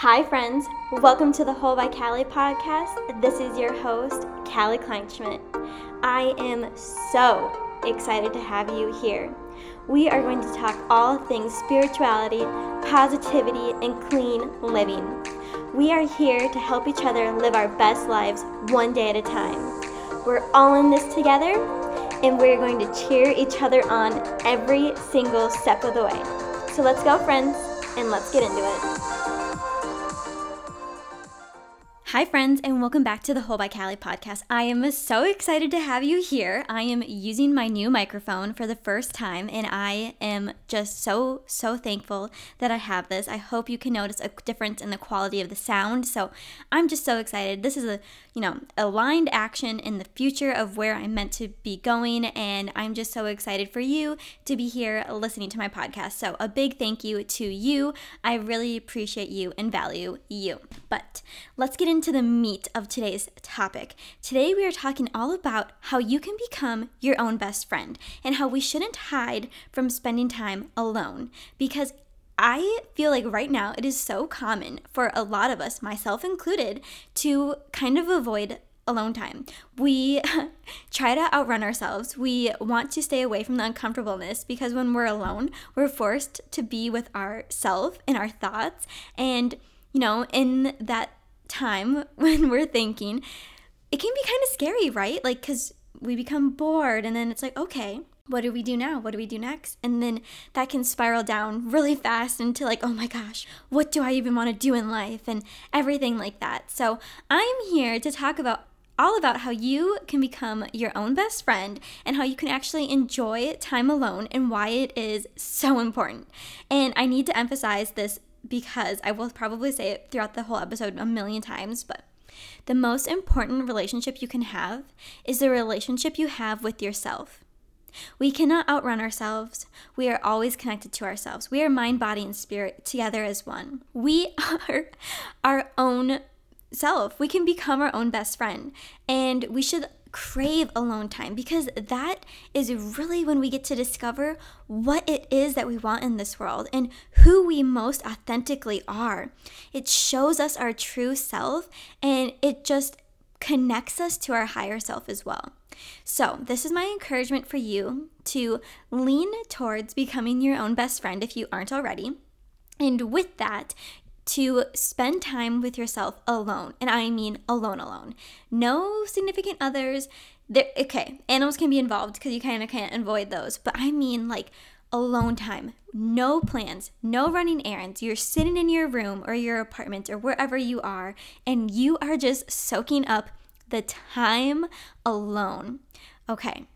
Hi, friends. Welcome to the Whole by Kallie podcast. This is your host, Kallie Kleinschmidt. I am so excited to have you here. We are going to talk all things spirituality, positivity, and clean living. We are here to help each other live our best lives one day at a time. We're all in this together, and we're going to cheer each other on every single step of the way. So let's go, friends, and let's get into it. Hi, friends, and welcome back to the Whole by Kallie podcast. I am so excited to have you here. I am using my new microphone for the first time, and I am just so, so thankful that I have this. I hope you can notice a difference in the quality of the sound. So I'm just so excited. This is a, you know, aligned action in the future of where I'm meant to be going, and I'm just so excited for you to be here listening to my podcast. So a big thank you to you. I really appreciate you and value you. But let's get into into the meat of today's topic. Today, we are talking all about how you can become your own best friend and how we shouldn't hide from spending time alone because I feel like right now it is so common for a lot of us, myself included, to kind of avoid alone time. We try to outrun ourselves. We want to stay away from the uncomfortableness because when we're alone, we're forced to be with ourself and our thoughts. And, you know, in that time when we're thinking, it can be kind of scary, right? Like, because we become bored and then it's like, okay, what do we do now? What do we do next? And then that can spiral down really fast into like, oh my gosh, what do I even want to do in life? And everything like that. So I'm here to talk about all about how you can become your own best friend and how you can actually enjoy time alone and why it is so important. And I need to emphasize this because I will probably say it throughout the whole episode a million times, but the most important relationship you can have is the relationship you have with yourself. We cannot outrun ourselves. We are always connected to ourselves. We are mind, body, and spirit together as one. We are our own self. We can become our own best friend. And we should crave alone time because that is really when we get to discover what it is that we want in this world and who we most authentically are. It shows us our true self and it just connects us to our higher self as well. So, this is my encouragement for you to lean towards becoming your own best friend if you aren't already. And with that, to spend time with yourself alone. And I mean alone, alone. No significant others. Okay, animals can be involved because you kind of can't avoid those. But I mean like alone time. No plans, no running errands. You're sitting in your room or your apartment or wherever you are, and you are just soaking up the time alone. Okay,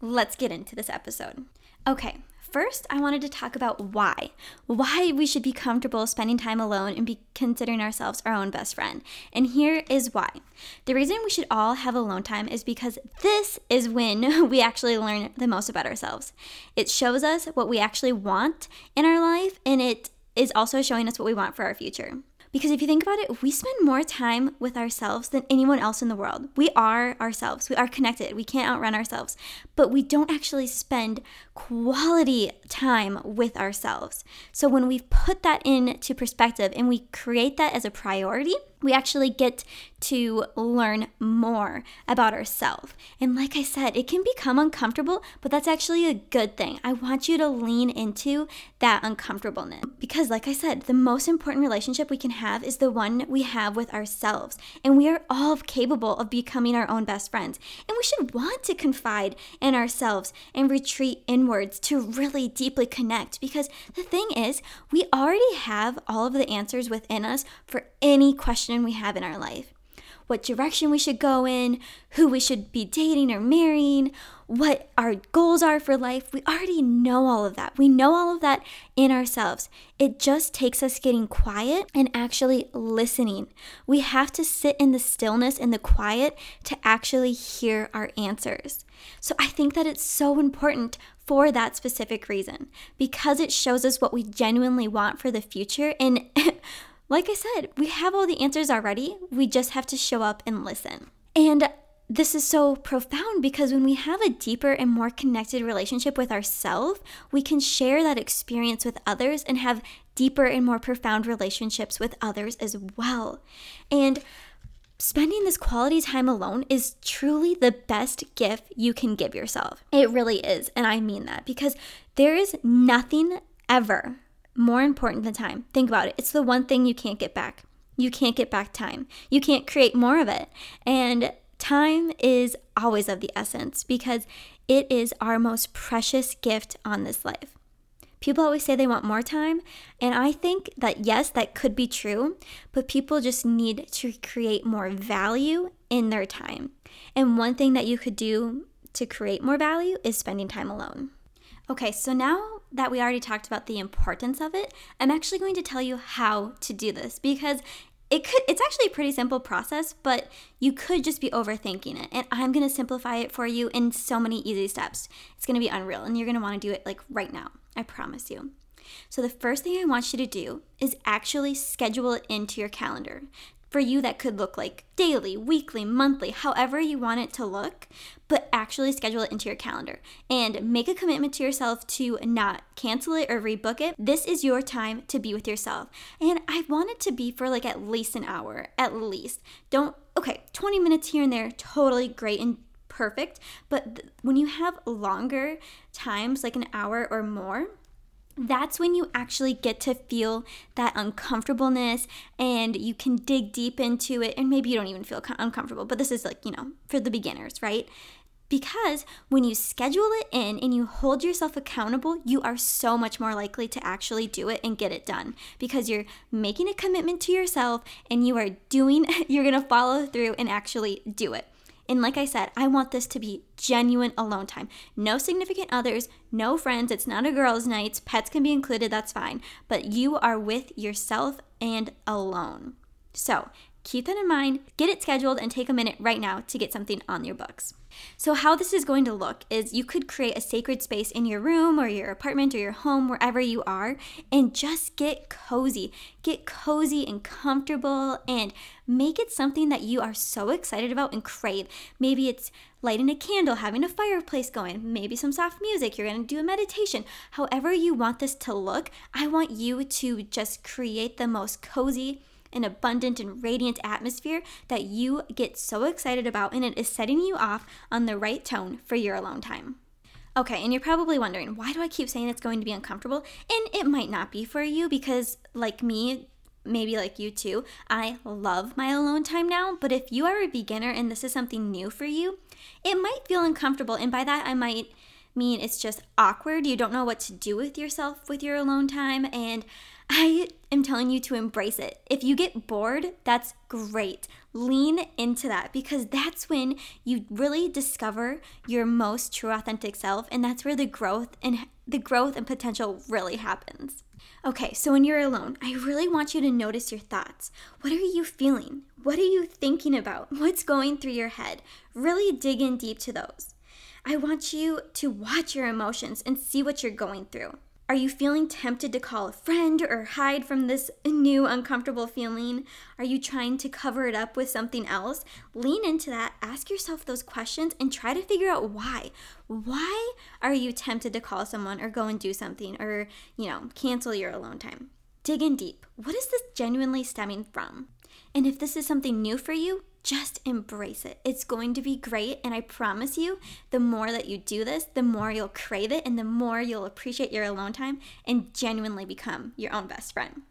let's get into this episode. Okay, First, I wanted to talk about why. Why we should be comfortable spending time alone and be considering ourselves our own best friend. And here is why. The reason we should all have alone time is because this is when we actually learn the most about ourselves. It shows us what we actually want in our life, and it is also showing us what we want for our future. Because if you think about it, we spend more time with ourselves than anyone else in the world. We are ourselves. We are connected. We can't outrun ourselves. But we don't actually spend quality time with ourselves. So when we put that into perspective and we create that as a priority, we actually get to learn more about ourselves. And like I said, it can become uncomfortable, but that's actually a good thing. I want you to lean into that uncomfortableness because, like I said, the most important relationship we can have is the one we have with ourselves. And we are all capable of becoming our own best friends. And we should want to confide in ourselves and retreat inwards to really deeply connect because the thing is, we already have all of the answers within us for any question we have in our life what direction we should go in, who we should be dating or marrying, what our goals are for life. We already know all of that. We know all of that in ourselves. It just takes us getting quiet and actually listening. We have to sit in the stillness and the quiet to actually hear our answers. So I think that it's so important for that specific reason because it shows us what we genuinely want for the future and like I said, we have all the answers already. We just have to show up and listen. And this is so profound because when we have a deeper and more connected relationship with ourselves, we can share that experience with others and have deeper and more profound relationships with others as well. And spending this quality time alone is truly the best gift you can give yourself. It really is. And I mean that because there is nothing ever more important than time. Think about it. It's the one thing you can't get back. You can't get back time. You can't create more of it. And time is always of the essence because it is our most precious gift on this life. People always say they want more time, and I think that yes, that could be true, but people just need to create more value in their time. And one thing that you could do to create more value is spending time alone. Okay, so now that we already talked about the importance of it, I'm actually going to tell you how to do this because it could it's actually a pretty simple process but you could just be overthinking it. And i'm going to simplify it for you in so many easy steps. It's going to be unreal and you're going to want to do it like right now i promise you. So the first thing i want you to do is actually schedule it into your calendar for you, that could look like daily, weekly, monthly, however you want it to look, but actually schedule it into your calendar and make a commitment to yourself to not cancel it or rebook it. This is your time to be with yourself. And I want it to be for like at least an hour, at least. Don't, okay, 20 minutes here and there, totally great and perfect. But th- when you have longer times, like an hour or more, that's when you actually get to feel that uncomfortableness and you can dig deep into it. And maybe you don't even feel uncomfortable, but this is like, you know, for the beginners, right? Because when you schedule it in and you hold yourself accountable, you are so much more likely to actually do it and get it done because you're making a commitment to yourself and you are doing, you're gonna follow through and actually do it. And like I said, I want this to be genuine alone time. No significant others, no friends. It's not a girls' night. Pets can be included, that's fine. But you are with yourself and alone. So keep that in mind, get it scheduled, and take a minute right now to get something on your books. So, how this is going to look is you could create a sacred space in your room or your apartment or your home, wherever you are, and just get cozy. Get cozy and comfortable and make it something that you are so excited about and crave. Maybe it's lighting a candle, having a fireplace going, maybe some soft music, you're gonna do a meditation. However, you want this to look, I want you to just create the most cozy an abundant and radiant atmosphere that you get so excited about, and it is setting you off on the right tone for your alone time. Okay, and you're probably wondering, why do I keep saying it's going to be uncomfortable? And it might not be for you because, like me, maybe like you too, I love my alone time now. But if you are a beginner and this is something new for you, it might feel uncomfortable. And by that, I might mean it's just awkward. You don't know what to do with yourself with your alone time. And I am telling you to embrace it. If you get bored, that's great. Lean into that because that's when you really discover your most true authentic self and that's where the growth and the growth and potential really happens. Okay, so when you're alone, I really want you to notice your thoughts. What are you feeling? What are you thinking about? What's going through your head? Really dig in deep to those. I want you to watch your emotions and see what you're going through. Are you feeling tempted to call a friend or hide from this new uncomfortable feeling? Are you trying to cover it up with something else? Lean into that, ask yourself those questions, and try to figure out why. Why are you tempted to call someone or go and do something or, you know, cancel your alone time? Dig in deep. What is this genuinely stemming from? And if this is something new for you, just embrace it. It's going to be great. And I promise you, the more that you do this, the more you'll crave it and the more you'll appreciate your alone time and genuinely become your own best friend.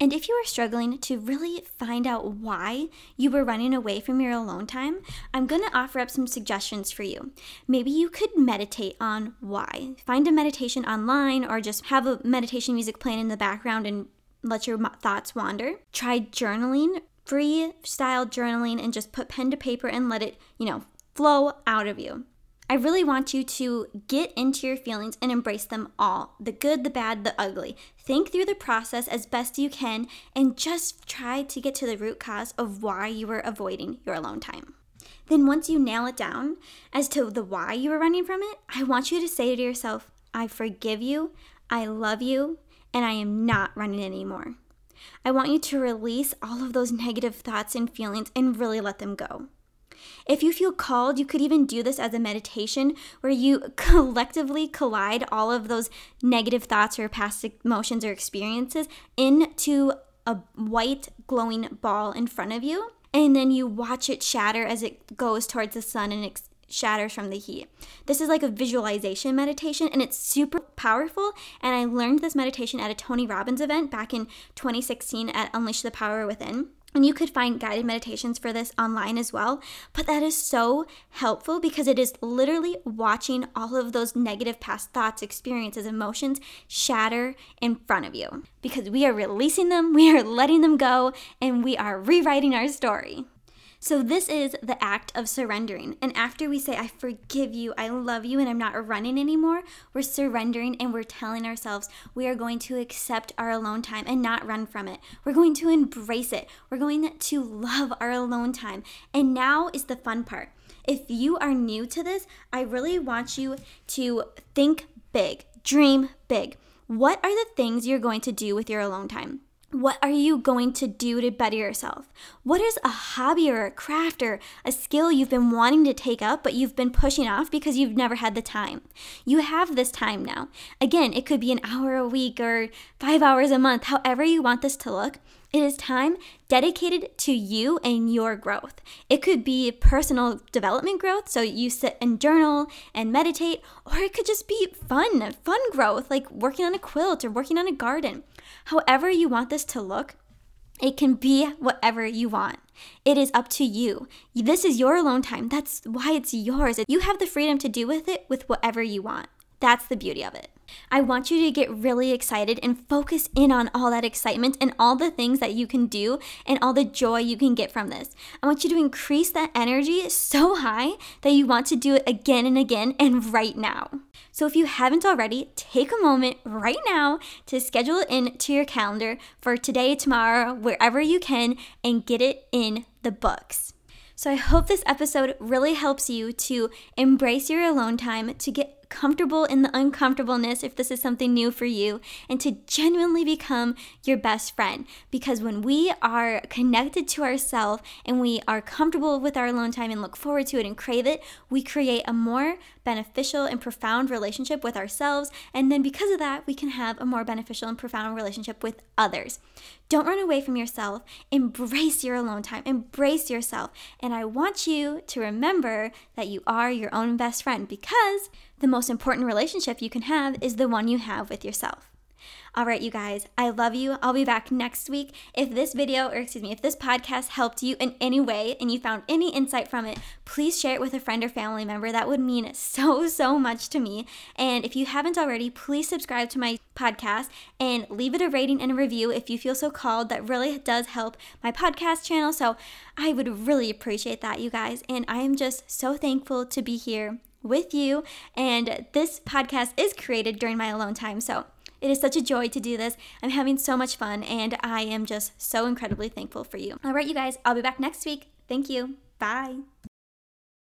And if you are struggling to really find out why you were running away from your alone time, I'm going to offer up some suggestions for you. Maybe you could meditate on why. Find a meditation online or just have a meditation music playing in the background and let your thoughts wander. Try journaling freestyle journaling and just put pen to paper and let it, you know, flow out of you. I really want you to get into your feelings and embrace them all the good, the bad, the ugly. Think through the process as best you can and just try to get to the root cause of why you were avoiding your alone time. Then, once you nail it down as to the why you were running from it, I want you to say to yourself, I forgive you, I love you, and I am not running anymore. I want you to release all of those negative thoughts and feelings and really let them go. If you feel called, you could even do this as a meditation where you collectively collide all of those negative thoughts or past emotions or experiences into a white glowing ball in front of you. And then you watch it shatter as it goes towards the sun and it shatters from the heat. This is like a visualization meditation and it's super powerful. And I learned this meditation at a Tony Robbins event back in 2016 at Unleash the Power Within. And you could find guided meditations for this online as well. But that is so helpful because it is literally watching all of those negative past thoughts, experiences, emotions shatter in front of you. Because we are releasing them, we are letting them go, and we are rewriting our story. So, this is the act of surrendering. And after we say, I forgive you, I love you, and I'm not running anymore, we're surrendering and we're telling ourselves we are going to accept our alone time and not run from it. We're going to embrace it. We're going to love our alone time. And now is the fun part. If you are new to this, I really want you to think big, dream big. What are the things you're going to do with your alone time? What are you going to do to better yourself? What is a hobby or a craft or a skill you've been wanting to take up but you've been pushing off because you've never had the time? You have this time now. Again, it could be an hour a week or five hours a month, however you want this to look. It is time dedicated to you and your growth. It could be personal development growth, so you sit and journal and meditate, or it could just be fun, fun growth, like working on a quilt or working on a garden. However, you want this to look, it can be whatever you want. It is up to you. This is your alone time. That's why it's yours. You have the freedom to do with it with whatever you want. That's the beauty of it. I want you to get really excited and focus in on all that excitement and all the things that you can do and all the joy you can get from this. I want you to increase that energy so high that you want to do it again and again and right now. So if you haven't already, take a moment right now to schedule it into your calendar for today, tomorrow, wherever you can, and get it in the books. So I hope this episode really helps you to embrace your alone time, to get comfortable in the uncomfortableness if this is something new for you, and to genuinely become your best friend. Because when we are connected to ourselves and we are comfortable with our alone time and look forward to it and crave it, we create a more beneficial and profound relationship with ourselves. And then because of that, we can have a more beneficial and profound relationship with others. Don't run away from yourself. Embrace your alone time. Embrace yourself. And I want you to remember that you are your own best friend because the most important relationship you can have is the one you have with yourself. All right, you guys, I love you. I'll be back next week. If this video, or excuse me, if this podcast helped you in any way and you found any insight from it, please share it with a friend or family member. That would mean so, so much to me. And if you haven't already, please subscribe to my podcast and leave it a rating and a review if you feel so called. That really does help my podcast channel. So I would really appreciate that, you guys. And I am just so thankful to be here with you. And this podcast is created during my alone time. So it is such a joy to do this. I'm having so much fun, and I am just so incredibly thankful for you. All right, you guys, I'll be back next week. Thank you. Bye.